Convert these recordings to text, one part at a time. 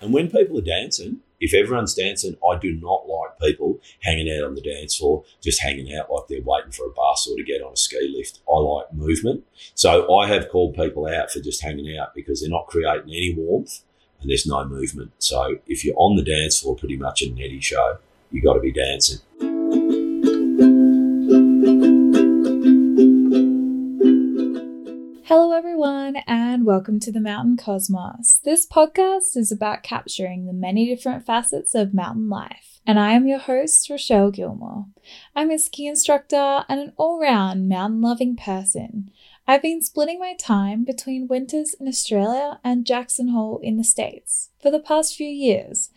And when people are dancing, if everyone's dancing, I do not like people hanging out on the dance floor, just hanging out like they're waiting for a bus or to get on a ski lift. I like movement. So I have called people out for just hanging out because they're not creating any warmth and there's no movement. So if you're on the dance floor, pretty much an Eddy show, you've got to be dancing. Welcome to the Mountain Cosmos. This podcast is about capturing the many different facets of mountain life. And I am your host, Rouchelle Gilmore. I'm a ski instructor and an all round mountain loving person. I've been splitting my time between winters in Australia and Jackson Hole in the States for the past few years,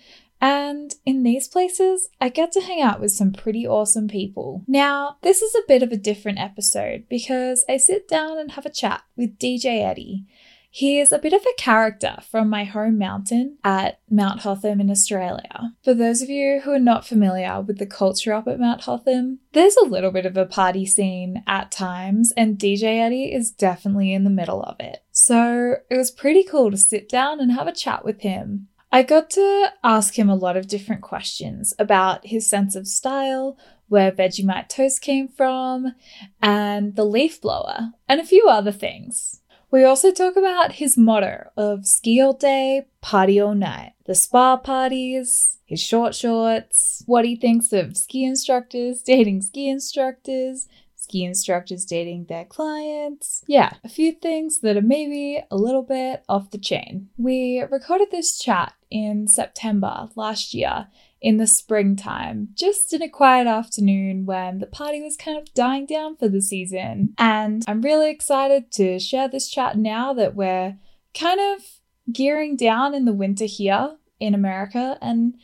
and in these places, I get to hang out with some pretty awesome people. Now, this is a bit of a different episode because I sit down and have a chat with DJ Eddy. He is a bit of a character from my home mountain at Mount Hotham in Australia. For those of you who are not familiar with the culture up at Mount Hotham, there's a little bit of a party scene at times, and DJ Eddy is definitely in the middle of it. So it was pretty cool to sit down and have a chat with him. I got to ask him a lot of different questions about his sense of style, where Vegemite toast came from, and the leaf blower, and a few other things. We also talk about his motto of ski all day, party all night, the spa parties, his short shorts, what he thinks of ski instructors, dating ski instructors, ski instructors dating their clients. Yeah, a few things that are maybe a little bit off the chain. We recorded this chat in September last year in the springtime, just in a quiet afternoon when the party was kind of dying down for the season. And I'm really excited to share this chat now that we're kind of gearing down in the winter here in America and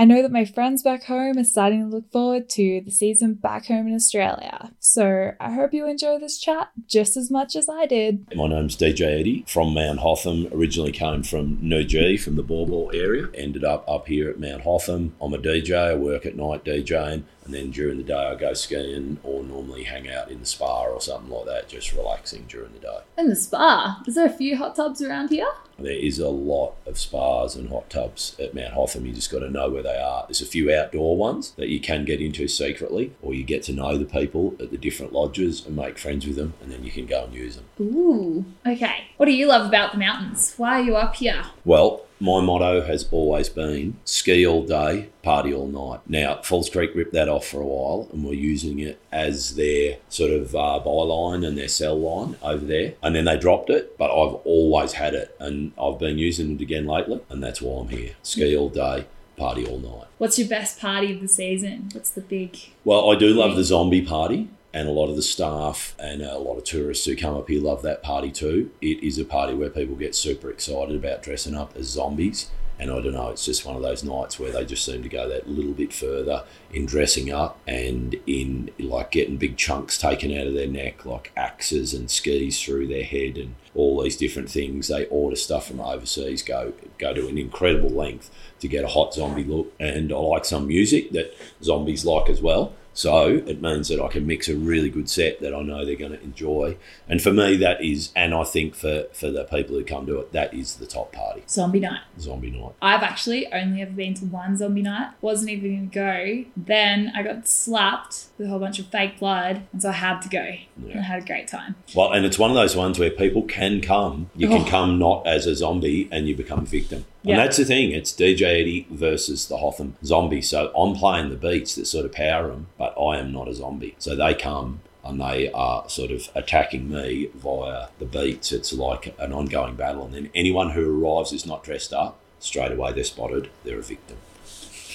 I know that my friends back home are starting to look forward to the season back home in Australia. So I hope you enjoy this chat just as much as I did. My name's DJ Eddy from Mount Hotham. Originally came from Noojee, from the Baw Baw area. Ended up up here at Mount Hotham. I'm a DJ. I work at night DJing. And then during the day, I go skiing or normally hang out in the spa or something like that, just relaxing during the day. In the spa? Is there a few hot tubs around here? There is a lot of spas and hot tubs at Mount Hotham. You just got to know where they are. There's a few outdoor ones that you can get into secretly, or you get to know the people at the different lodges and make friends with them, and then you can go and use them. Ooh, okay. What do you love about the mountains? Why are you up here? Well, my motto has always been ski all day, party all night. Now, Falls Creek ripped that off for a while and we're using it as their sort of uh, byline and their sell line over there. And then they dropped it, but I've always had it and I've been using it again lately, and that's why I'm here. Ski all day, party all night. What's your best party of the season? What's the big. Well, I do love the zombie party and a lot of the staff and a lot of tourists who come up here love that party too. It is a party where people get super excited about dressing up as zombies. And I don't know, it's just one of those nights where they just seem to go that little bit further in dressing up and in like getting big chunks taken out of their neck, like axes and skis through their head and all these different things. They order stuff from overseas, go go to an incredible length to get a hot zombie look. And I like some music that zombies like as well. So it means that I can mix a really good set that I know they're going to enjoy. And for me, that is, and I think for, for the people who come to it, that is the top party. Zombie night. Zombie night. I've actually only ever been to one zombie night. Wasn't even going to go. Then I got slapped with a whole bunch of fake blood. And so I had to go. Yeah. And I had a great time. Well, and it's one of those ones where people can come. You can oh. come not as a zombie and you become a victim. And that's the thing. It's DJ Eddy versus the Hotham zombie. So I'm playing the beats that sort of power them, but I am not a zombie. So they come and they are sort of attacking me via the beats. It's like an ongoing battle. And then anyone who arrives is not dressed up, straight away they're spotted, they're a victim.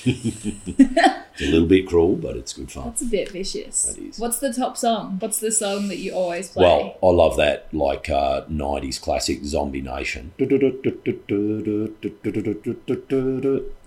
It's a little bit cruel, but it's good fun. That's a bit vicious. That is. What's the top song? What's the song that you always play? Well, I love that, like uh, 90s classic Zombie Nation.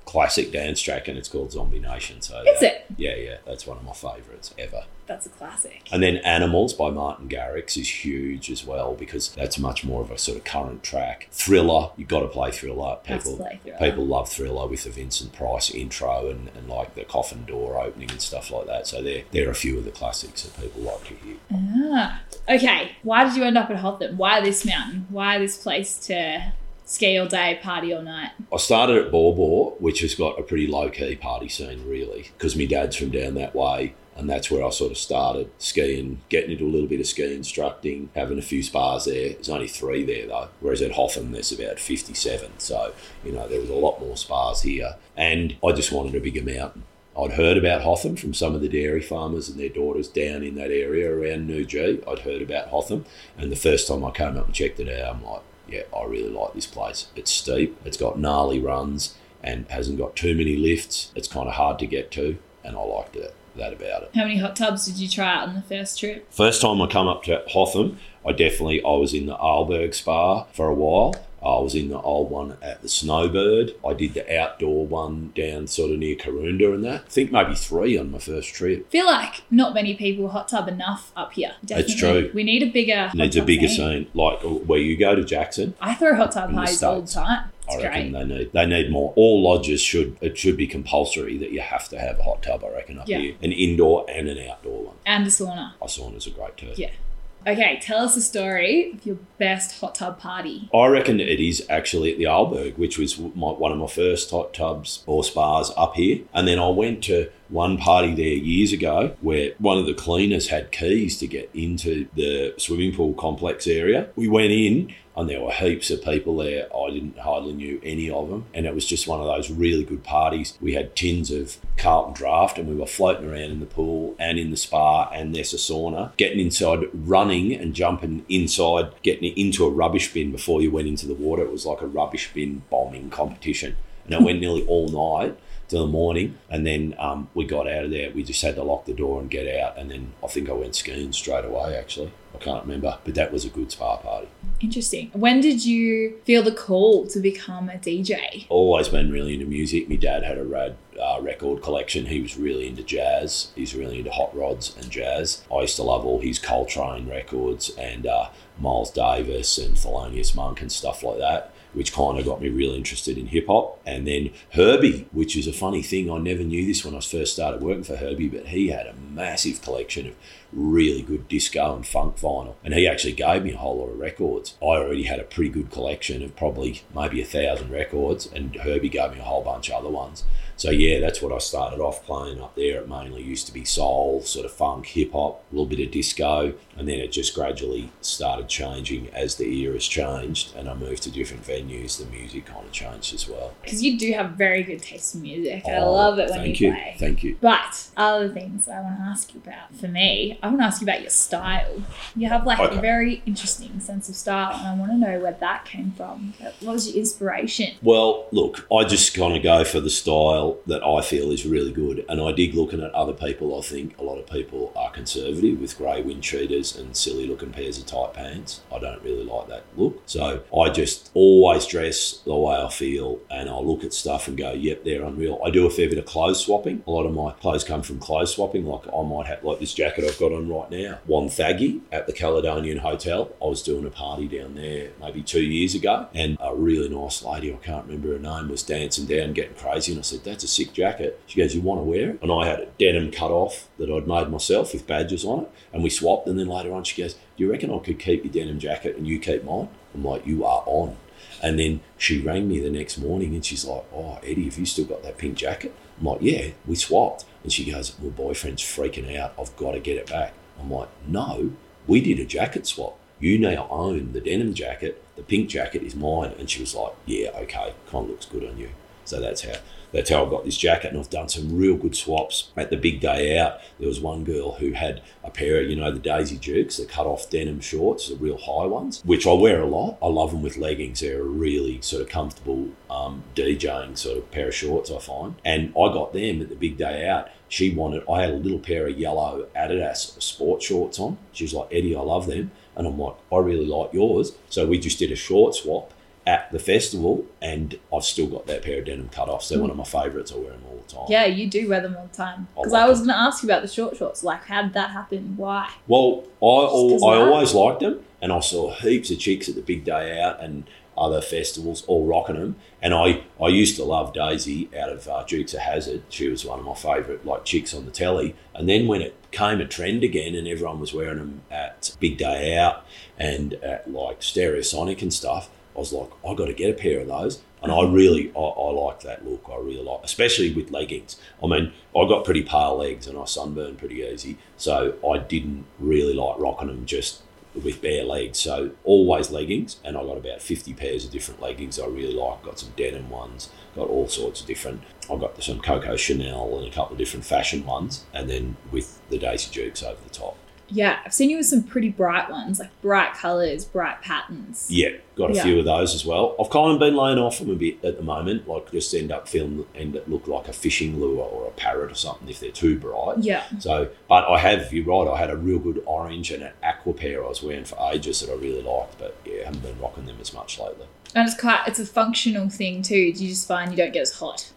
Classic dance track, and it's called Zombie Nation. So is it? Yeah, yeah, that's one of my favourites ever. That's a classic. And then Animals by Martin Garrix is huge as well because that's much more of a sort of current track. Thriller, you've got to play Thriller. People, play thriller. people love Thriller with the Vincent Price intro and, and like the coffin door opening and stuff like that. So they're, they're a few of the classics that people like to hear. Ah, okay. Why did you end up at Hotham? Why this mountain? Why this place to ski all day, party all night? I started at Ball, which has got a pretty low key party scene, really, because my dad's from down that way. And that's where I sort of started skiing, getting into a little bit of ski instructing, having a few spas there. There's only three there though, whereas at Hotham there's about 57. So, you know, there was a lot more spas here. And I just wanted a bigger mountain. I'd heard about Hotham from some of the dairy farmers and their daughters down in that area around Noojee. I'd heard about Hotham. And the first time I came up and checked it out, I'm like, yeah, I really like this place. It's steep, it's got gnarly runs, and hasn't got too many lifts. It's kind of hard to get to, and I liked it that about it. How many hot tubs did you try out on the first trip? First time I come up to Hotham, I definitely I was in the Arlberg Spa for a while. I was in the old one at the Snowbird. I did the outdoor one down sort of near Karoonda and that. I think maybe three on my first trip. feel like not many people hot tub enough up here. Definitely. It's true. We need a bigger. hot Needs a bigger scene. scene. Like oh, where you go to Jackson, I throw hot tub the all the time. It's I reckon great. they need they need more. All lodges should it should be compulsory that you have to have a hot tub. I reckon up Yeah. here, an indoor and an outdoor one. And a sauna. I saunas a great too. Yeah. Okay, tell us a story of your best hot tub party. I reckon it is actually at the Arlberg, which was my, one of my first hot tubs or spas up here. And then I went to one party there years ago where one of the cleaners had keys to get into the swimming pool complex area. We went in and there were heaps of people there. I didn't hardly knew any of them. And it was just one of those really good parties. We had tins of Carlton Draft and we were floating around in the pool and in the spa and there's a sauna, getting inside, running and jumping inside, getting into a rubbish bin before you went into the water. It was like a rubbish bin bombing competition. And it went nearly all night till the morning. And then um, we got out of there. We just had to lock the door and get out. And then I think I went skiing straight away, actually. I can't remember. But that was a good spa party. Interesting. When did you feel the call to become a DJ? always been really into music. My dad had a rad uh, record collection. He was really into jazz. He's really into hot rods and jazz. I used to love all his Coltrane records and uh, Miles Davis and Thelonious Monk and stuff like that, which kind of got me really interested in hip hop. And then Herbie, which is a funny thing. I never knew this when I first started working for Herbie, but he had a massive collection of really good disco and funk vinyl. And he actually gave me a whole lot of records. I already had a pretty good collection of probably maybe a thousand records, and Herbie gave me a whole bunch of other ones. So yeah, that's what I started off playing up there. It mainly used to be soul, sort of funk, hip hop, a little bit of disco, and then it just gradually started changing as the eras changed, and I moved to different venues. The music kind of changed as well. Because you do have very good taste in music. I Oh, love it when thank you you, play. thank you. But other things I want to ask you about for me, I want to ask you about your style. You have like Okay. a very interesting sense of style, and I want to know where that came from. What was your inspiration? Well, look, I just kind of go for the style that I feel is really good. And I dig looking at other people. I think a lot of people are conservative with grey wind cheaters and silly looking pairs of tight pants. I don't really like that look. So I just always dress the way I feel and I look at stuff and go, yep, they're unreal. I do a fair bit of clothes swapping. A lot of my clothes come from clothes swapping. Like I might have, like this jacket I've got on right now, One Wonthaggi at the Caledonian Hotel. I was doing a party down there maybe two years ago and a really nice lady, I can't remember her name, was dancing down, getting crazy. And I said, that's a sick jacket. She goes, you want to wear it? And I had a denim cut off that I'd made myself with badges on it. And we swapped. And then later on, she goes, do you reckon I could keep your denim jacket and you keep mine? I'm like, you are on. And then she rang me the next morning and she's like, Oh, Eddy, have you still got that pink jacket? I'm like, Yeah, we swapped. And she goes, My boyfriend's freaking out. I've got to get it back. I'm like, No, we did a jacket swap. You now own the denim jacket. The pink jacket is mine. And she was like, Yeah, okay, kind of looks good on you. So that's how that's how I got this jacket, and I've done some real good swaps. At the big day out, there was one girl who had a pair of, you know, the Daisy Dukes, the cut off denim shorts, the real high ones, which I wear a lot. I love them with leggings. They're a really sort of comfortable um, DJing sort of pair of shorts, I find. And I got them at the big day out. She wanted, I had a little pair of yellow Adidas sport shorts on. She was like, Eddy, I love them. And I'm like, I really like yours. So we just did a short swap at the festival, and I've still got that pair of denim cut offs. They're one of my favourites. I wear them all the time. Yeah, you do wear them all the time. I Because like I was going to ask you about the short shorts. Like, how did that happen? Why? Well, I, al- 'cause I that? always liked them, and I saw heaps of chicks at the big day out and other festivals all rocking them. And I, I used to love Daisy out of uh, Dukes of Hazzard. She was one of my favourite like chicks on the telly. And then when it came a trend again, and everyone was wearing them at big day out and at like Stereosonic and stuff. I was like, I got to get a pair of those. And I really, I, I like that look. I really like, especially with leggings. I mean, I got pretty pale legs and I sunburn pretty easy, so I didn't really like rocking them just with bare legs. So always leggings, and I got about fifty pairs of different leggings I really like. Got some denim ones, got all sorts of different. I got some Coco Chanel and a couple of different fashion ones, and then with the Daisy Dukes over the top. Yeah, I've seen you with some pretty bright ones, like bright colours, bright patterns. Yeah, got a Yeah. few of those as well. I've kind of been laying off them a bit at the moment, like just end up feeling and it look like a fishing lure or a parrot or something if they're too bright. Yeah. So, but I have, you're right, I had a real good orange and an aqua pair I was wearing for ages that I really liked, but yeah, I haven't been rocking them as much lately. And it's quite it's a functional thing too. Do you just find you don't get as hot?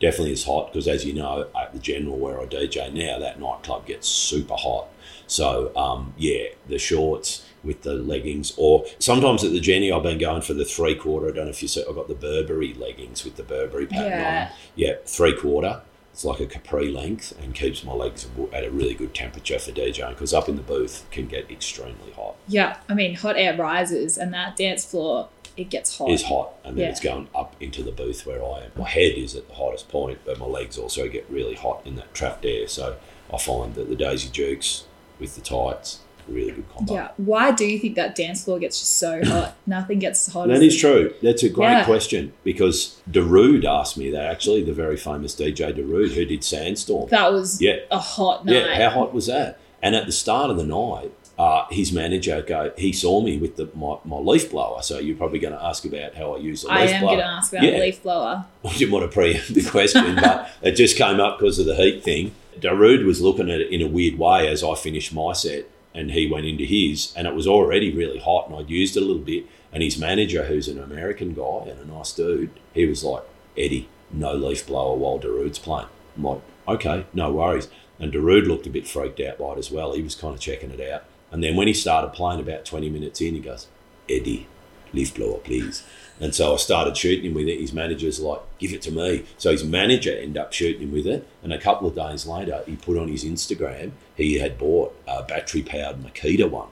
Definitely is hot because, as you know, at the General where I DJ now, that nightclub gets super hot. So, um, yeah, the shorts with the leggings, or sometimes at the Genny, I've been going for the three quarter. I don't know if you see, I've got the Burberry leggings with the Burberry pattern Yeah. on. Yeah, three quarter. It's like a capri length and keeps my legs at a really good temperature for DJing because up in the booth can get extremely hot. Yeah. I mean hot air rises and that dance floor it gets hot. Is hot, and then Yeah. it's going up into the booth where I am. My head is at the hottest point, but my legs also get really hot in that trapped air. So I find that the Daisy Dukes with the tights, really good combo. Yeah. Why do you think that dance floor gets just so hot? Nothing gets hot. That is true. That's a great Yeah. question because Darude asked me that actually, the very famous DJ Darude who did Sandstorm. That was Yeah. a hot night. Yeah, how hot was that? And at the start of the night, uh, his manager go. He saw me with the my, my leaf blower. So you're probably going to ask about how I use a leaf blower. I am going to ask about Yeah. leaf blower. I didn't want to preempt the question, but it just came up because of the heat thing. Darude was looking at it in a weird way as I finished my set, and he went into his, and it was already really hot, and I'd used it a little bit. And his manager, who's an American guy and a nice dude, he was like, Eddy, no leaf blower while Darude's playing. I'm like, okay, no worries. And Darude looked a bit freaked out by it as well. He was kind of checking it out. And then when he started playing about 20 minutes in, he goes, Eddy, leaf blower, please. And so I started shooting him with it. His manager's like, give it to me. So his manager ended up shooting him with it. And a couple of days later, he put on his Instagram, he had bought a battery powered Makita one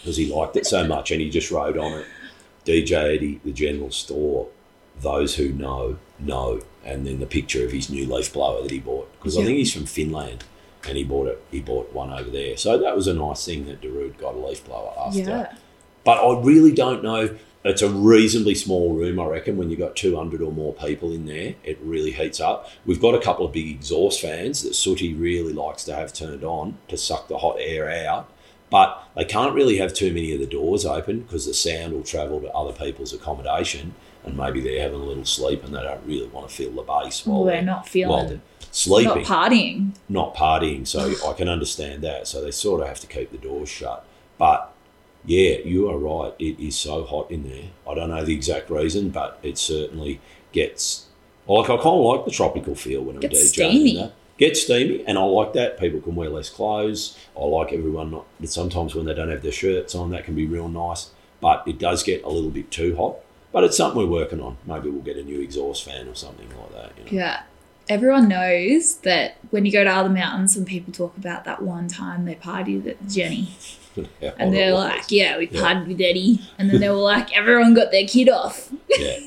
because he liked it so much. And he just wrote on it, DJ Eddy, the general store, those who know, know. And then the picture of his new leaf blower that he bought. Because I think he's from Finland and he bought it. He bought one over there. So that was a nice thing that Darude got a leaf blower after. Yeah. But I really don't know. It's a reasonably small room, I reckon. When you've got 200 or more people in there, it really heats up. We've got a couple of big exhaust fans that Sooty really likes to have turned on to suck the hot air out. But they can't really have too many of the doors open because the sound will travel to other people's accommodation and maybe they're having a little sleep and they don't really want to feel the bass while Well, they're not while feeling, they're sleeping not partying. not partying, so I can understand that. So they sort of have to keep the doors shut. But yeah, you are right. It is so hot in there. I don't know the exact reason, but it certainly gets like I kind of like the tropical feel when I'm Gets DJing. steamy. That. Gets steamy, and I like that. People can wear less clothes. I like everyone not. But sometimes when they don't have their shirts on, that can be real nice. But it does get a little bit too hot. But it's something we're working on. Maybe we'll get a new exhaust fan or something like that. You know? Yeah. Everyone knows that when you go to other mountains, when people talk about that one time they partied at Genny, and they're like, "Yeah, we partied with Eddy," and then they were like, "Everyone got their kid off." Yeah,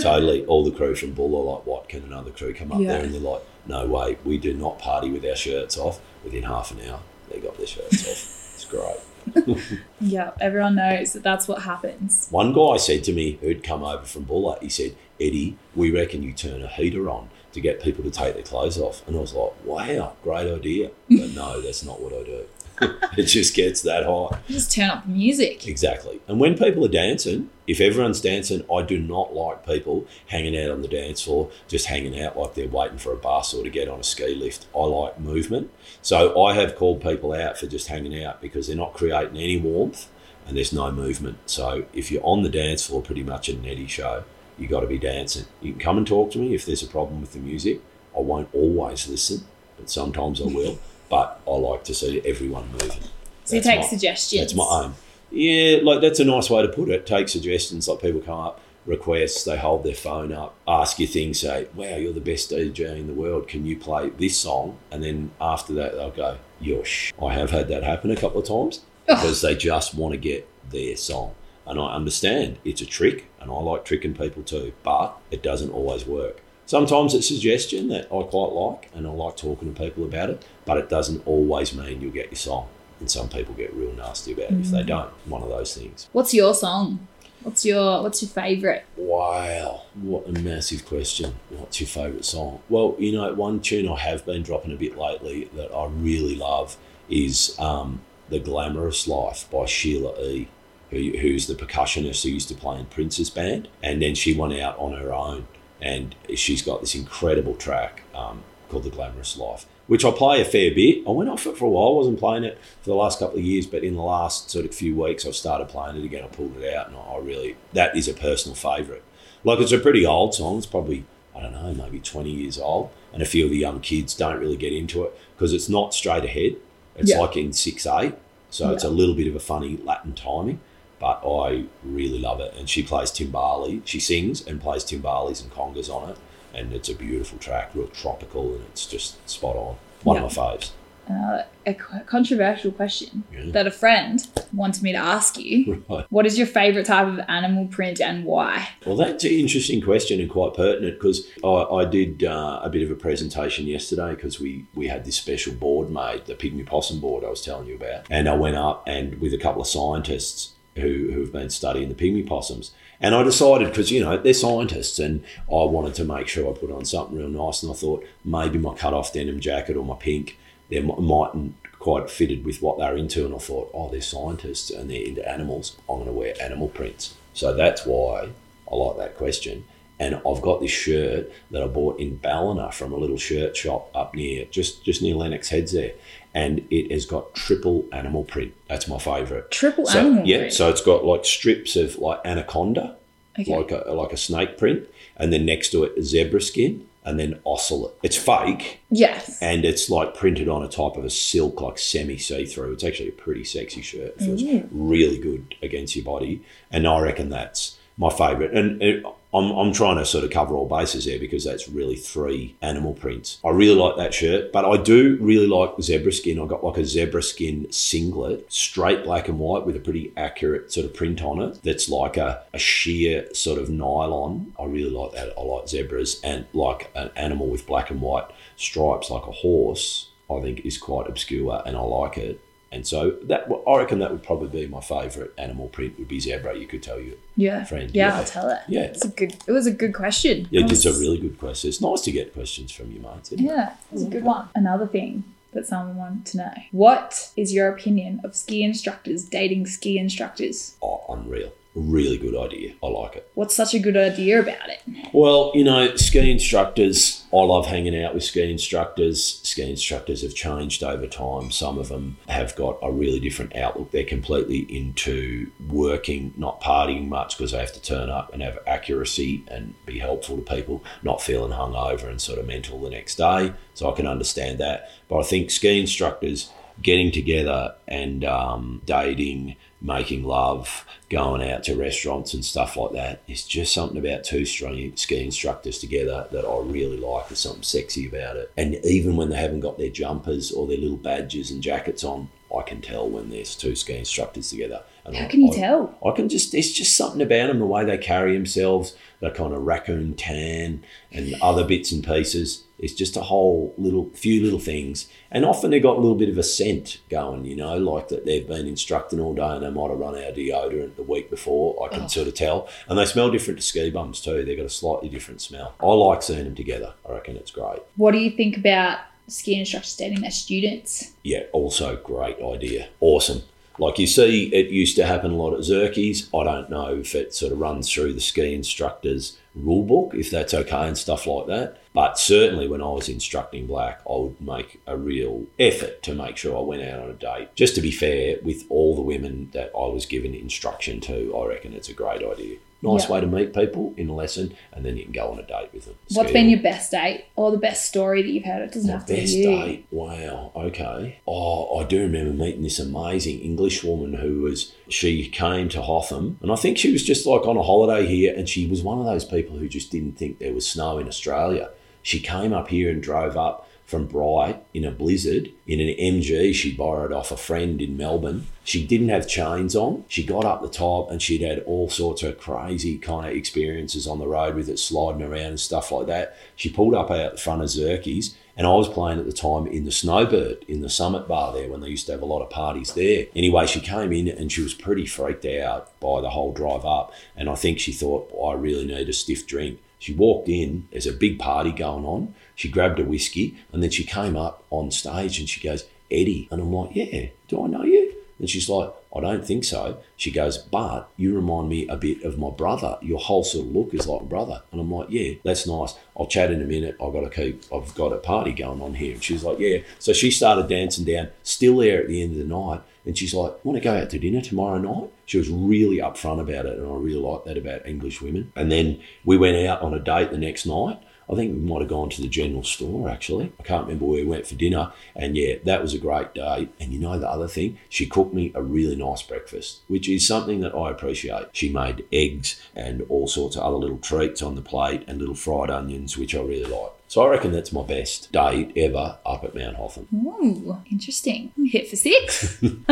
totally. All the crew from Buller, like what, can another crew, come up Yeah. there and they're like, "No way, we do not party with our shirts off." Within half an hour, they got their shirts off. It's great. Yeah, everyone knows that that's what happens. One guy said to me who'd come over from Buller, he said, "Eddy, we reckon you turn a heater on to get people to take their clothes off." And I was like, "Wow, great idea." But no, that's not what I do. it just gets that hot. Just turn up the music. Exactly. And when people are dancing, if everyone's dancing, I do not like people hanging out on the dance floor, just hanging out like they're waiting for a bus or to get on a ski lift. I like movement. So I have called people out for just hanging out because they're not creating any warmth and there's no movement. So if you're on the dance floor pretty much at an Eddy show, you've got to be dancing. You can come and talk to me if there's a problem with the music. I won't always listen, but sometimes I will. But I like to see everyone moving. So you take my- suggestions. that's my aim. Yeah, like that's a nice way to put it. Take suggestions, like people come up, requests, they hold their phone up, ask you things, say, Wow, you're the best DJ in the world. Can you play this song? And then after that, they'll go, Yosh. I have had that happen a couple of times because they just want to get their song. And I understand it's a trick, and I like tricking people too, but it doesn't always work. Sometimes it's suggestion that I quite like, and I like talking to people about it, but it doesn't always mean you'll get your song. And some people get real nasty about it if they don't. One of those things. What's your song? What's your What's your favourite? Wow, what a massive question. What's your favourite song? Well, you know, one tune I have been dropping a bit lately that I really love is um, The Glamorous Life by Sheila E., who, who's the percussionist who used to play in Prince's band. And then she went out on her own and she's got this incredible track um, called The Glamorous Life, which I play a fair bit. I went off it for a while, I wasn't playing it for the last couple of years, but in the last sort of few weeks, I've started playing it again. I pulled it out and I really, that is a personal favourite. Like it's a pretty old song, it's probably, I don't know, maybe 20 years old, and a few of the young kids don't really get into it because it's not straight ahead. It's Yeah. like in 6 8, so it's a little bit of a funny Latin timing but I really love it. And she plays timbali. She sings and plays timbales and congas on it, and it's a beautiful track, real tropical, and it's just spot on. One of my faves. Uh, a controversial question Yeah. that a friend wanted me to ask you. Right. What is your favourite type of animal print and why? Well, that's an interesting question and quite pertinent because I, I did uh, a bit of a presentation yesterday because we, we had this special board made, the pygmy possum board I was telling you about. And I went up and with a couple of scientists who, who've been studying the pygmy possums. And I decided, because, you know, they're scientists and I wanted to make sure I put on something real nice. And I thought maybe my cut off denim jacket or my pink, they mightn't quite fitted with what they're into. And I thought, oh, they're scientists and they're into animals. I'm going to wear animal prints. So that's why I like that question. And I've got this shirt that I bought in Ballina from a little shirt shop up near, just just near Lennox Heads there, and it has got triple animal print. That's my favourite. Triple So animal yeah, print. so it's got like strips of like anaconda, Okay. like a like a snake print, and then next to it zebra skin, and then ocelot. It's fake, yes. and it's like printed on a type of a silk, like semi see through. It's actually a pretty sexy shirt. It feels Ooh. really good against your body, and I reckon that's my favourite. And it, I'm, I'm trying to sort of cover all bases there because that's really three animal prints. I really like that shirt, but I do really like zebra skin. I got like a zebra skin singlet, straight black and white with a pretty accurate sort of print on it. That's like a, a sheer sort of nylon. I really like that. I like zebras and like an animal with black and white stripes, like a horse. I think is quite obscure, and I like it. And so that I reckon that would probably be my favourite animal print would be zebra. You could tell you, yeah. friend, Yeah, yeah. I'll tell it. Yeah. It's a good. It was a good question. yeah, it's a really good question. It's nice to get questions from you, mates. isn't it? Yeah, it's a good one. Another thing that someone wanted to know: What is your opinion of ski instructors dating ski instructors? Oh, unreal. Really good idea. I like it. What's such a good idea about it? Well, you know, ski instructors, I love hanging out with ski instructors. Ski instructors have changed over time. Some of them have got a really different outlook. They're completely into working, not partying much because they have to turn up and have accuracy and be helpful to people, not feeling hungover and sort of mental the next day. So I can understand that. But I think ski instructors getting together and um, dating, making love, going out to restaurants and stuff like that is just something about two strong ski instructors together that I really like. There's something sexy about it. And even when they haven't got their jumpers or their little badges and jackets on, I can tell when there's two ski instructors together. And How I- can you I- tell? I can just, it's just something about them, the way they carry themselves, the kind of raccoon tan and other bits and pieces. It's just a whole little, few little things. And often they've got a little bit of a scent going, you know, like that they've been instructing all day and they might have run out of deodorant the week before. I can oh. sort of tell. And they smell different to ski bums too. They've got a slightly different smell. I like seeing them together. I reckon it's great. What do you think about ski instructors dating their students? Yeah, also great idea. Awesome. Like you see, it used to happen a lot at Zirky's. I don't know if it sort of runs through the ski instructor's rule book, if that's okay and stuff like that. But certainly when I was instructing black, I would make a real effort to make sure I went out on a date. Just to be fair, with all the women that I was given instruction to, I reckon it's a great idea. Nice Yeah. way to meet people in a lesson, and then you can go on a date with them. What's Ski been your best date or the best story that you've heard? It doesn't My have to be best you. date. Wow. Okay. Oh, I do remember meeting this amazing English woman who was. She came to Hotham, and I think she was just like on a holiday here, and she was one of those people who just didn't think there was snow in Australia. She came up here and drove up from Bright in a blizzard in an MG she borrowed off a friend in Melbourne. She didn't have chains on. She got up the top and she'd had all sorts of crazy kind of experiences on the road with it sliding around and stuff like that. She pulled up out the front of Zirky's and I was playing at the time in the Snowbird in the Summit Bar there when they used to have a lot of parties there. Anyway, she came in and she was pretty freaked out by the whole drive up. And I think she thought, oh, I really need a stiff drink. She walked in, there's a big party going on. She grabbed a whiskey and then she came up on stage and she goes, Eddy. And I'm like, yeah, do I know you? And she's like, I don't think so. She goes, but you remind me a bit of my brother. Your whole sort of look is like brother. And I'm like, yeah, that's nice. I'll chat in a minute. I've got to keep, I've got a party going on here. And she's like, yeah. So she started dancing down, still there at the end of the night. And she's like, want to go out to dinner tomorrow night? She was really upfront about it. And I really like that about English women. And then we went out on a date the next night. I think we might have gone to the general store actually. I can't remember where we went for dinner. And yeah, that was a great day. And you know the other thing? She cooked me a really nice breakfast, which is something that I appreciate. She made eggs and all sorts of other little treats on the plate and little fried onions, which I really like. So I reckon that's my best date ever up at Mount Hotham. Ooh, interesting. Hit for six.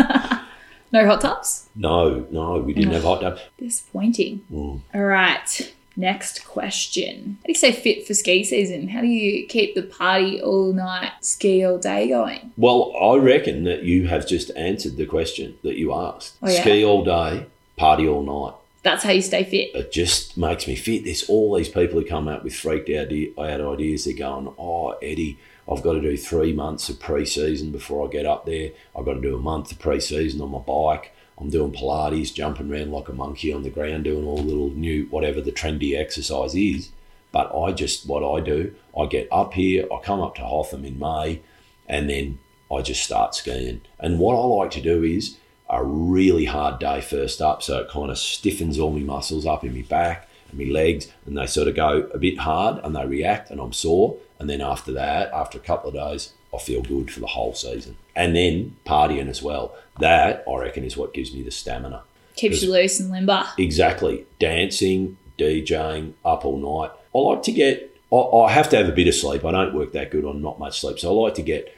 no hot tubs? No, no, we didn't have hot tub. Disappointing. Mm. All right. Next question. How do you say fit for ski season? How do you keep the party all night, ski all day going? Well, I reckon that you have just answered the question that you asked. Oh, yeah? Ski all day, party all night. That's how you stay fit. It just makes me fit. There's all these people who come out with freaked out, out ideas. They're going, oh, Eddy, I've got to do three months of pre-season before I get up there. I've got to do a month of pre-season on my bike. I'm doing Pilates, jumping around like a monkey on the ground, doing all the little new, whatever the trendy exercise is. But I just, what I do, I get up here, I come up to Hotham in May, and then I just start skiing. And what I like to do is a really hard day first up, so it kind of stiffens all my muscles up in my back and my legs, and they sort of go a bit hard and they react, and I'm sore. And then after that, after a couple of days, I feel good for the whole season. And then partying as well. That, I reckon, is what gives me the stamina. Keeps you loose and limber. Exactly. Dancing, DJing, up all night. I like to get, I, I have to have a bit of sleep. I don't work that good on not much sleep. So I like to get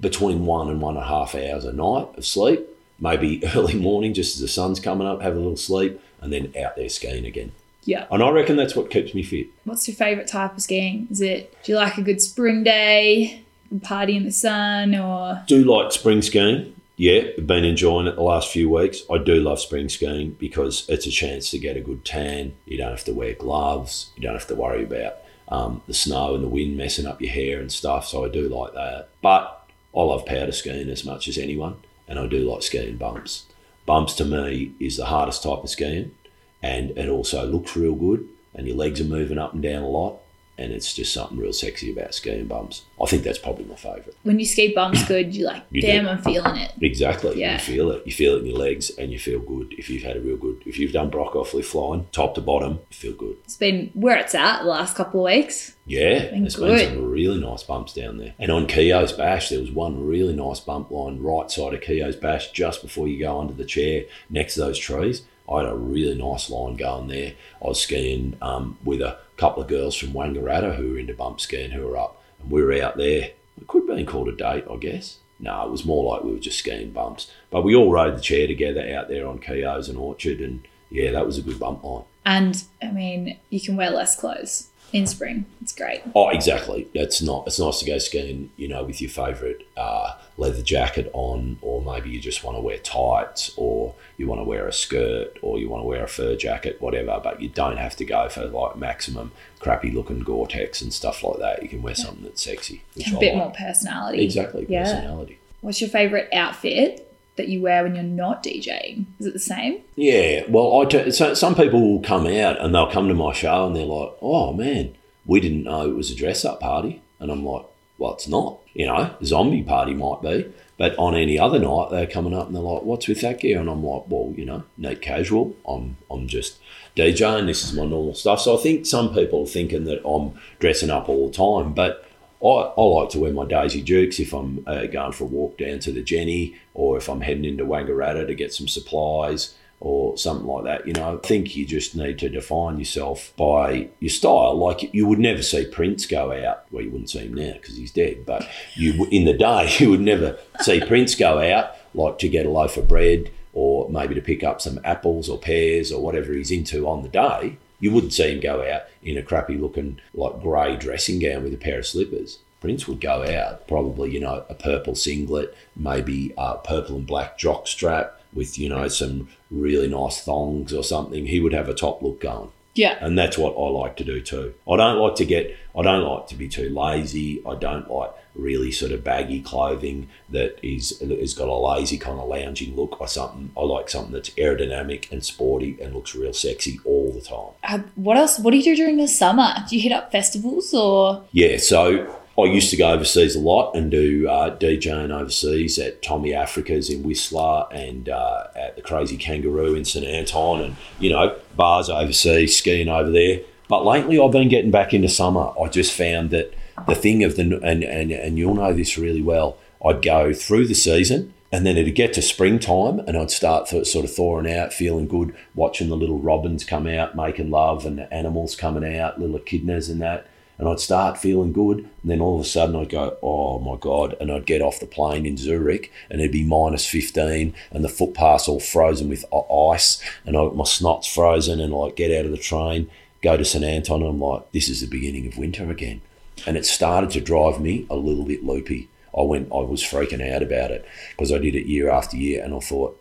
between one and one and a half hours a night of sleep. Maybe early morning, just as the sun's coming up, have a little sleep, and then out there skiing again. Yeah. And I reckon that's what keeps me fit. What's your favourite type of skiing? Is it, do you like a good spring day, party in the sun, or Do like spring skiing. Yeah, been enjoying it the last few weeks. I do love spring skiing because it's a chance to get a good tan. You don't have to wear gloves. You don't have to worry about um, the snow and the wind messing up your hair and stuff. So I do like that. But I love powder skiing as much as anyone, and I do like skiing bumps. Bumps to me is the hardest type of skiing, and it also looks real good, and your legs are moving up and down a lot, and it's just something real sexy about skiing bumps. I think that's probably my favourite. when you ski bumps good, you're like, You damn, do. I'm feeling it. Exactly. Yeah. You feel it. You feel it in your legs and you feel good if you've had a real good, if you've done Brockhoff lift flying, top to bottom, you feel good. It's been where it's at the last couple of weeks. Yeah. Been There's good. been some really nice bumps down there. And on Keogh's Bash, there was one really nice bump line right side of Keogh's Bash just before you go under the chair next to those trees. I had a really nice line going there. I was skiing um, with a couple of girls from Wangaratta who were into bump skiing who were up, and we were out there. It could have been called a date, I guess. No, it was more like we were just skiing bumps. But we all rode the chair together out there on Keogh's and Orchard, and yeah, that was a good bump line. And I mean, you can wear less clothes in spring. It's great. Oh, exactly. It's not. It's nice to go skiing, you know, with your favourite uh, leather jacket on, or maybe you just want to wear tights, or you want to wear a skirt, or you want to wear a fur jacket, whatever. But you don't have to go for like maximum crappy looking Gore-Tex and stuff like that. You can wear something that's sexy, A I bit like. more personality. Exactly, Yeah. personality. What's your favourite outfit that you wear when you're not DJing? Is it the same? Yeah, well, I t- so some people will come out and they'll come to my show and they're like, "Oh man, we didn't know it was a dress-up party," and I'm like, "Well, it's not. You know, zombie party might be, but on any other night they're coming up and they're like, "What's with that gear?" And I'm like, "Well, you know, neat casual. I'm I'm just DJing. This is my normal stuff." So I think some people are thinking that I'm dressing up all the time, but I, I like to wear my Daisy Dukes if I'm uh, going for a walk down to the Genny or if I'm heading into Wangaratta to get some supplies. or something like that. You know, I think you just need to define yourself by your style. Like you would never see Prince go out. Well, you wouldn't see him now because he's dead. But you, in the day, you would never see Prince go out like to get a loaf of bread or maybe to pick up some apples or pears or whatever he's into on the day. You wouldn't see him go out in a crappy looking like grey dressing gown with a pair of slippers. Prince would go out probably, you know, a purple singlet, maybe a purple and black jock strap with, you know, some really nice thongs or something. He would have a top look going. Yeah. And that's what I like to do too. I don't like to get, I don't like to be too lazy. I don't like really sort of baggy clothing that is has got a lazy kind of lounging look or something. I like something that's aerodynamic and sporty and looks real sexy all the time. Uh, what else? What do you do during the summer? Do you hit up festivals or? Yeah, so I used to go overseas a lot and do uh, DJing overseas at Tommy Africa's in Whistler and uh, at the Crazy Kangaroo in St Anton and, you know, bars overseas, skiing over there. But lately I've been getting back into summer. I just found that the thing of the, and, and, and you'll know this really well, I'd go through the season and then it'd get to springtime and I'd start sort of thawing out, feeling good, watching the little robins come out, making love and animals coming out, little echidnas and that and I'd start feeling good. And then all of a sudden I'd go, oh my God. And I'd get off the plane in Zurich and it'd be minus 15 and the footpaths all frozen with ice and I, my snot's frozen and I get out of the train, go to St Anton and I'm like, this is the beginning of winter again. And it started to drive me a little bit loopy. I went, I was freaking out about it because I did it year after year and I thought,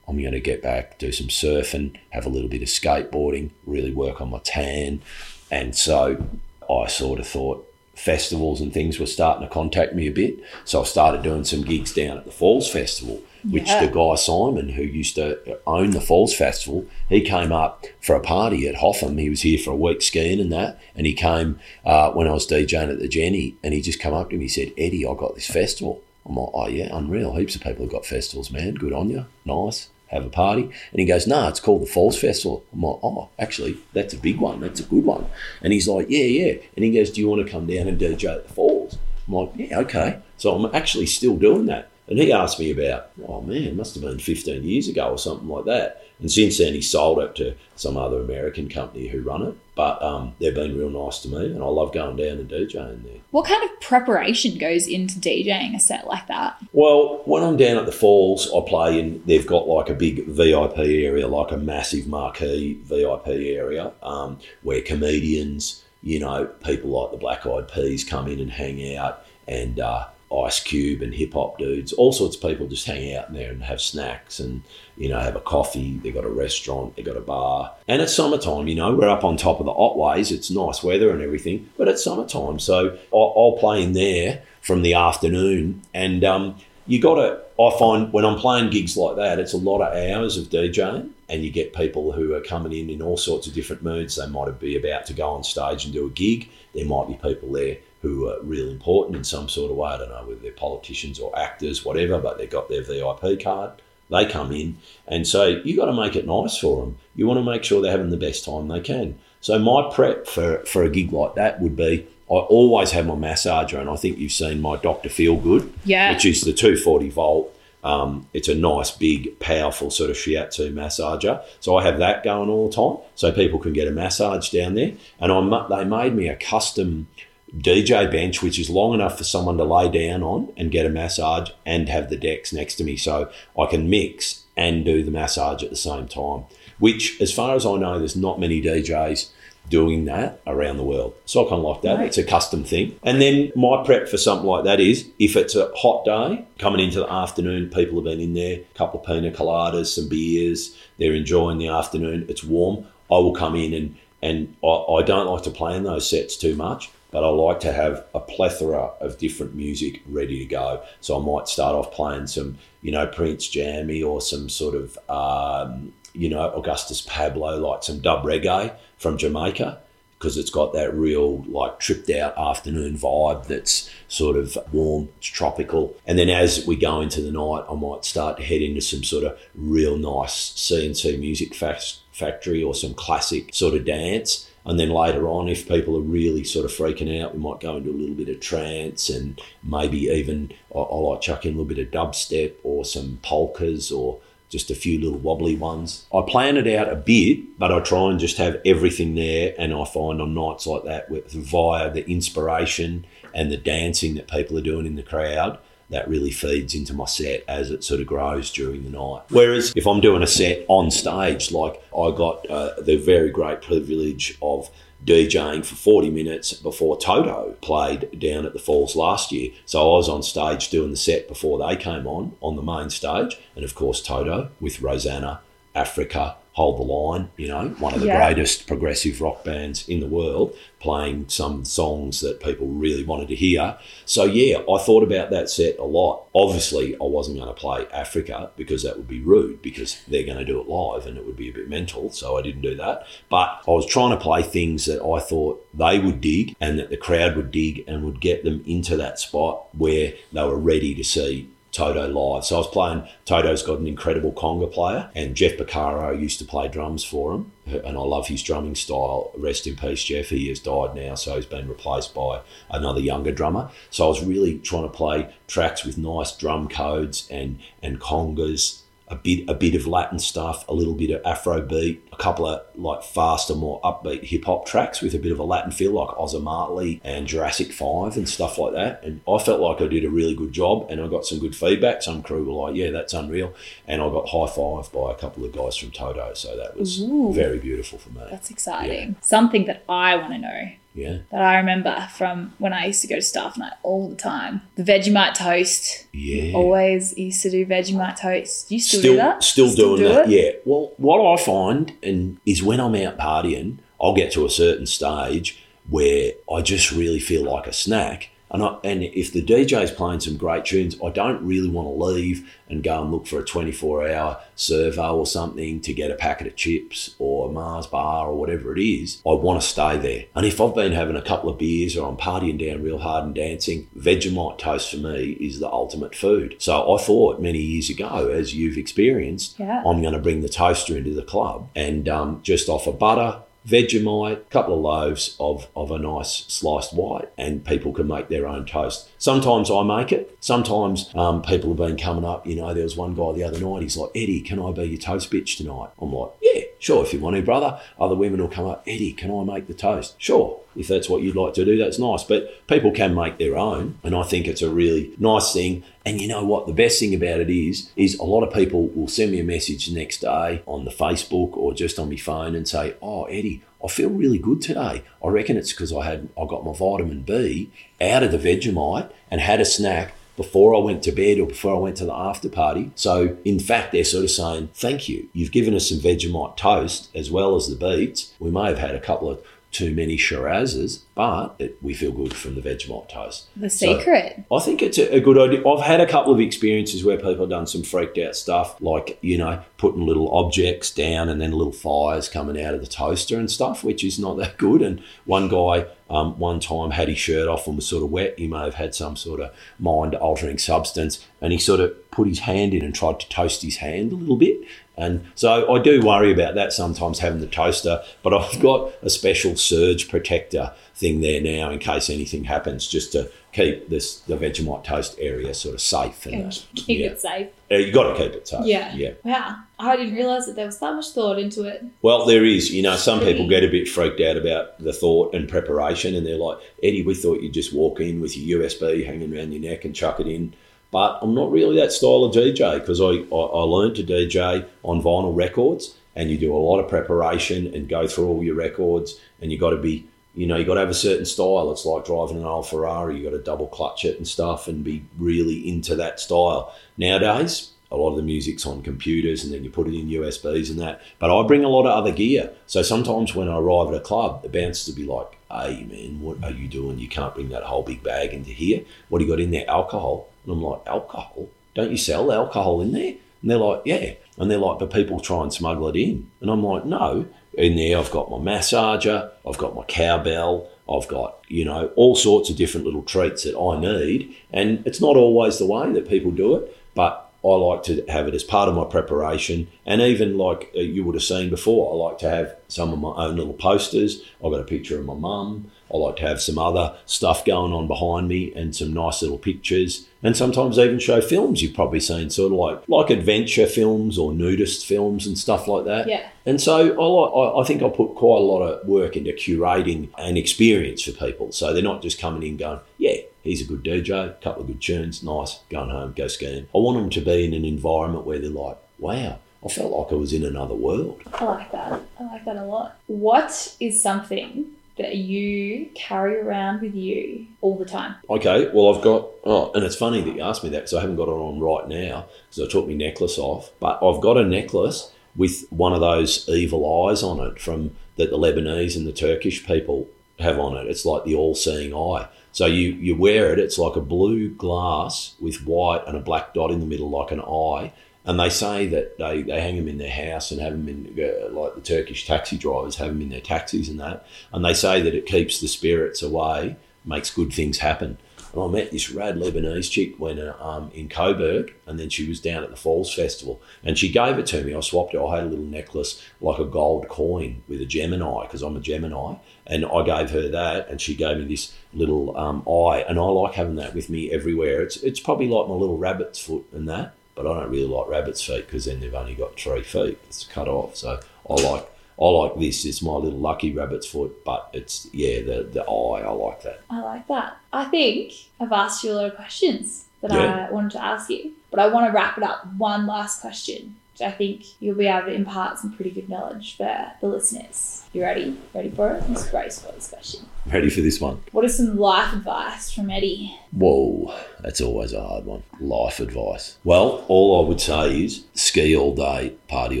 I'm going to get back, do some surfing, have a little bit of skateboarding, really work on my tan. And so I sort of thought festivals and things were starting to contact me a bit. So I started doing some gigs down at the Falls Festival, which yeah. the guy Simon, who used to own the Falls Festival, he came up for a party at Hotham. He was here for a week skiing and that. And he came uh, when I was DJing at the Genny and he just come up to me and he said, Eddy, I got this festival. I'm like, oh, yeah, unreal. Heaps of people have got festivals, man. Good on you. Nice have a party? And he goes, no, nah, it's called the Falls Festival. I'm like, oh, actually, that's a big one. That's a good one. And he's like, yeah, yeah. And he goes, do you want to come down and DJ at the Falls? I'm like, yeah, okay. So I'm actually still doing that. And he asked me about, oh man, it must have been 15 years ago or something like that. And since then, he sold it to some other American company who run it. But um, they've been real nice to me, and I love going down and DJing there. What kind of preparation goes into DJing a set like that? Well, when I'm down at the Falls, I play in. They've got like a big VIP area, like a massive marquee VIP area, um, where comedians, you know, people like the Black Eyed Peas come in and hang out, and uh, Ice Cube and hip hop dudes, all sorts of people just hang out in there and have snacks and, you know, have a coffee. They've got a restaurant, they've got a bar. And it's summertime, you know, we're up on top of the Otways. It's nice weather and everything, but it's summertime. So I'll, I'll play in there from the afternoon. And um, you got to, I find when I'm playing gigs like that, it's a lot of hours of DJing. And you get people who are coming in in all sorts of different moods. They might be about to go on stage and do a gig. There might be people there who are really important in some sort of way. I don't know whether they're politicians or actors, whatever, but they've got their VIP card. They come in, and so you got to make it nice for them. You want to make sure they're having the best time they can. So my prep for for a gig like that would be I always have my massager, and I think you've seen my Doctor Feel Good, yeah, which is the 240 volt. Um, it's a nice, big, powerful sort of shiatsu massager. So I have that going all the time, so people can get a massage down there. And I they made me a custom DJ bench, which is long enough for someone to lay down on and get a massage and have the decks next to me so I can mix and do the massage at the same time. Which, as far as I know, there's not many DJs doing that around the world. So I kind of like that. Right. It's a custom thing. And then my prep for something like that is if it's a hot day, coming into the afternoon, people have been in there, a couple of pina coladas, some beers, they're enjoying the afternoon, it's warm. I will come in and and I, I don't like to play in those sets too much but I like to have a plethora of different music ready to go. So I might start off playing some, you know, Prince Jammy or some sort of, um, you know, Augustus Pablo, like some dub reggae from Jamaica, because it's got that real, like, tripped out afternoon vibe that's sort of warm, it's tropical. And then as we go into the night, I might start to head into some sort of real nice C+C Music Factory or some classic sort of dance and then later on, if people are really sort of freaking out, we might go into a little bit of trance and maybe even I, I like chuck in a little bit of dubstep or some polkas or just a few little wobbly ones. I plan it out a bit, but I try and just have everything there. And I find on nights like that, with, via the inspiration and the dancing that people are doing in the crowd, that really feeds into my set as it sort of grows during the night. Whereas if I'm doing a set on stage, like I got uh, the very great privilege of DJing for 40 minutes before Toto played down at the Falls last year. So I was on stage doing the set before they came on, on the main stage. And of course, Toto with Rosanna, Africa, Hold the Line, you know, one of the yeah. greatest progressive rock bands in the world, playing some songs that people really wanted to hear. So, yeah, I thought about that set a lot. Obviously, I wasn't going to play Africa because that would be rude because they're going to do it live and it would be a bit mental. So, I didn't do that. But I was trying to play things that I thought they would dig and that the crowd would dig and would get them into that spot where they were ready to see Toto live. So I was playing, Toto's got an incredible conga player, and Jeff Porcaro used to play drums for him. And I love his drumming style. Rest in peace, Jeff. He has died now, so he's been replaced by another younger drummer. So I was really trying to play tracks with nice drum codes and, and congas a bit a bit of Latin stuff, a little bit of Afrobeat, a couple of like faster, more upbeat hip hop tracks with a bit of a Latin feel, like Ozomatli and Jurassic Five and stuff like that. And I felt like I did a really good job, and I got some good feedback. Some crew were like, "Yeah, that's unreal," and I got high five by a couple of guys from Toto, so that was Ooh, very beautiful for me. That's exciting. Yeah. Something that I want to know yeah. That I remember from when I used to go to staff night all the time. The Vegemite toast. Yeah. Always used to do Vegemite toast. You still, still do that? Still, still doing do that, it? yeah. Well, what I find and is when I'm out partying, I'll get to a certain stage where I just really feel like a snack and, I, and if the DJ is playing some great tunes, I don't really want to leave and go and look for a 24 hour servo or something to get a packet of chips or a Mars bar or whatever it is. I want to stay there. And if I've been having a couple of beers or I'm partying down real hard and dancing, Vegemite toast for me is the ultimate food. So I thought many years ago, as you've experienced, yeah. I'm going to bring the toaster into the club and um, just offer butter, Vegemite, a couple of loaves of, of a nice sliced white, and people can make their own toast. Sometimes I make it. Sometimes um, people have been coming up. You know, there was one guy the other night. He's like, Eddy, can I be your toast bitch tonight? I'm like, yeah, sure, if you want to, brother. Other women will come up, Eddy, can I make the toast? Sure if that's what you'd like to do, that's nice. But people can make their own, and I think it's a really nice thing. And you know what? The best thing about it is, is a lot of people will send me a message the next day on the Facebook or just on my phone and say, "Oh, Eddy, I feel really good today. I reckon it's because I had I got my vitamin B out of the Vegemite and had a snack." Before I went to bed or before I went to the after party. So, in fact, they're sort of saying, Thank you. You've given us some Vegemite toast as well as the beets. We may have had a couple of too many Shirazes, but it, we feel good from the Vegemite toast. The secret. So I think it's a, a, good idea. I've had a couple of experiences where people have done some freaked out stuff, like, you know, putting little objects down and then little fires coming out of the toaster and stuff, which is not that good. And one guy um, one time had his shirt off and was sort of wet. He may have had some sort of mind altering substance and he sort of put his hand in and tried to toast his hand a little bit. And so I do worry about that sometimes having the toaster, but I've got a special surge protector thing there now in case anything happens, just to keep this the Vegemite toast area sort of safe and, and keep yeah. it safe. Uh, you got to keep it safe. Yeah. Yeah. Wow. I didn't realise that there was that much thought into it. Well, there is. You know, some people get a bit freaked out about the thought and preparation, and they're like, Eddy, we thought you'd just walk in with your USB hanging around your neck and chuck it in but I'm not really that style of DJ because I, I, I learned to DJ on vinyl records and you do a lot of preparation and go through all your records and you got to be you know you got to have a certain style. It's like driving an old ferrari you got to double clutch it and stuff and be really into that style. Nowadays a lot of the music's on computers and then you put it in usbs and that but i bring a lot of other gear. So sometimes when i arrive at a club the bouncers will be like hey man what are you doing you can't bring that whole big bag into here what do you got in there alcohol and I'm like, alcohol? Don't you sell alcohol in there? And they're like, yeah. And they're like, but people try and smuggle it in. And I'm like, no. In there, I've got my massager, I've got my cowbell, I've got, you know, all sorts of different little treats that I need. And it's not always the way that people do it, but I like to have it as part of my preparation. And even like uh, you would have seen before, I like to have some of my own little posters. I've got a picture of my mum. I like to have some other stuff going on behind me and some nice little pictures. And sometimes even show films you've probably seen, sort of like like adventure films or nudist films and stuff like that. Yeah. And so I, like, I I think I put quite a lot of work into curating an experience for people. So they're not just coming in going, yeah, he's a good DJ, a couple of good tunes, nice, going home, go skiing. I want them to be in an environment where they're like, wow, I felt like I was in another world. I like that. I like that a lot. What is something that you carry around with you all the time? Okay, well, I've got, oh, and it's funny that you asked me that because I haven't got it on right now because I took my necklace off. But I've got a necklace with one of those evil eyes on it from that the Lebanese and the Turkish people have on it. It's like the all seeing eye. So you, you wear it, it's like a blue glass with white and a black dot in the middle, like an eye. And they say that they, they hang them in their house and have them in, uh, like the Turkish taxi drivers have them in their taxis and that. And they say that it keeps the spirits away, makes good things happen. And I met this rad Lebanese chick when uh, um, in Coburg, and then she was down at the Falls Festival, and she gave it to me. I swapped it. I had a little necklace, like a gold coin with a Gemini, because I'm a Gemini, and I gave her that, and she gave me this little um, eye, and I like having that with me everywhere. It's it's probably like my little rabbit's foot and that, but I don't really like rabbit's feet because then they've only got three feet. It's cut off, so I like. I like this. It's my little lucky rabbit's foot, but it's yeah the the eye. I like that. I like that. I think I've asked you a lot of questions that Yeah. I wanted to ask you, but I want to wrap it up. One last question, I think you'll be able to impart some pretty good knowledge for the listeners. You ready? Ready for it? Let's brace for this question. Ready for this one? What is some life advice from Eddy? Whoa, that's always a hard one. Life advice. Well, all I would say is ski all day, party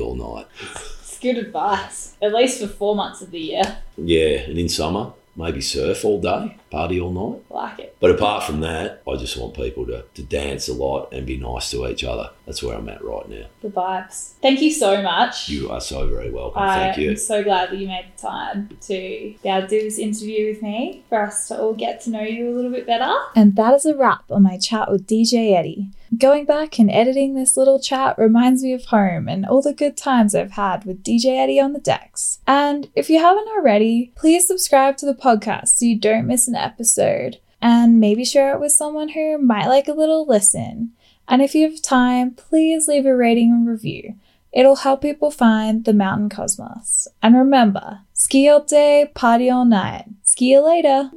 all night. Good advice, at least for four months of the year. Yeah, and in summer, maybe surf all day, party all night. Like it. But apart from that, I just want people to, to dance a lot and be nice to each other. That's where I'm at right now. The vibes. Thank you so much. You are so very welcome. Thank I'm you. so glad that you made the time to be able to do this interview with me for us to all get to know you a little bit better. And that is a wrap on my chat with DJ Eddy. Going back and editing this little chat reminds me of home and all the good times I've had with DJ Eddy on the decks. And if you haven't already, please subscribe to the podcast so you don't miss an episode. And maybe share it with someone who might like a little listen. And if you have time, please leave a rating and review. It'll help people find the mountain cosmos. And remember, ski all day, party all night. Ski you later.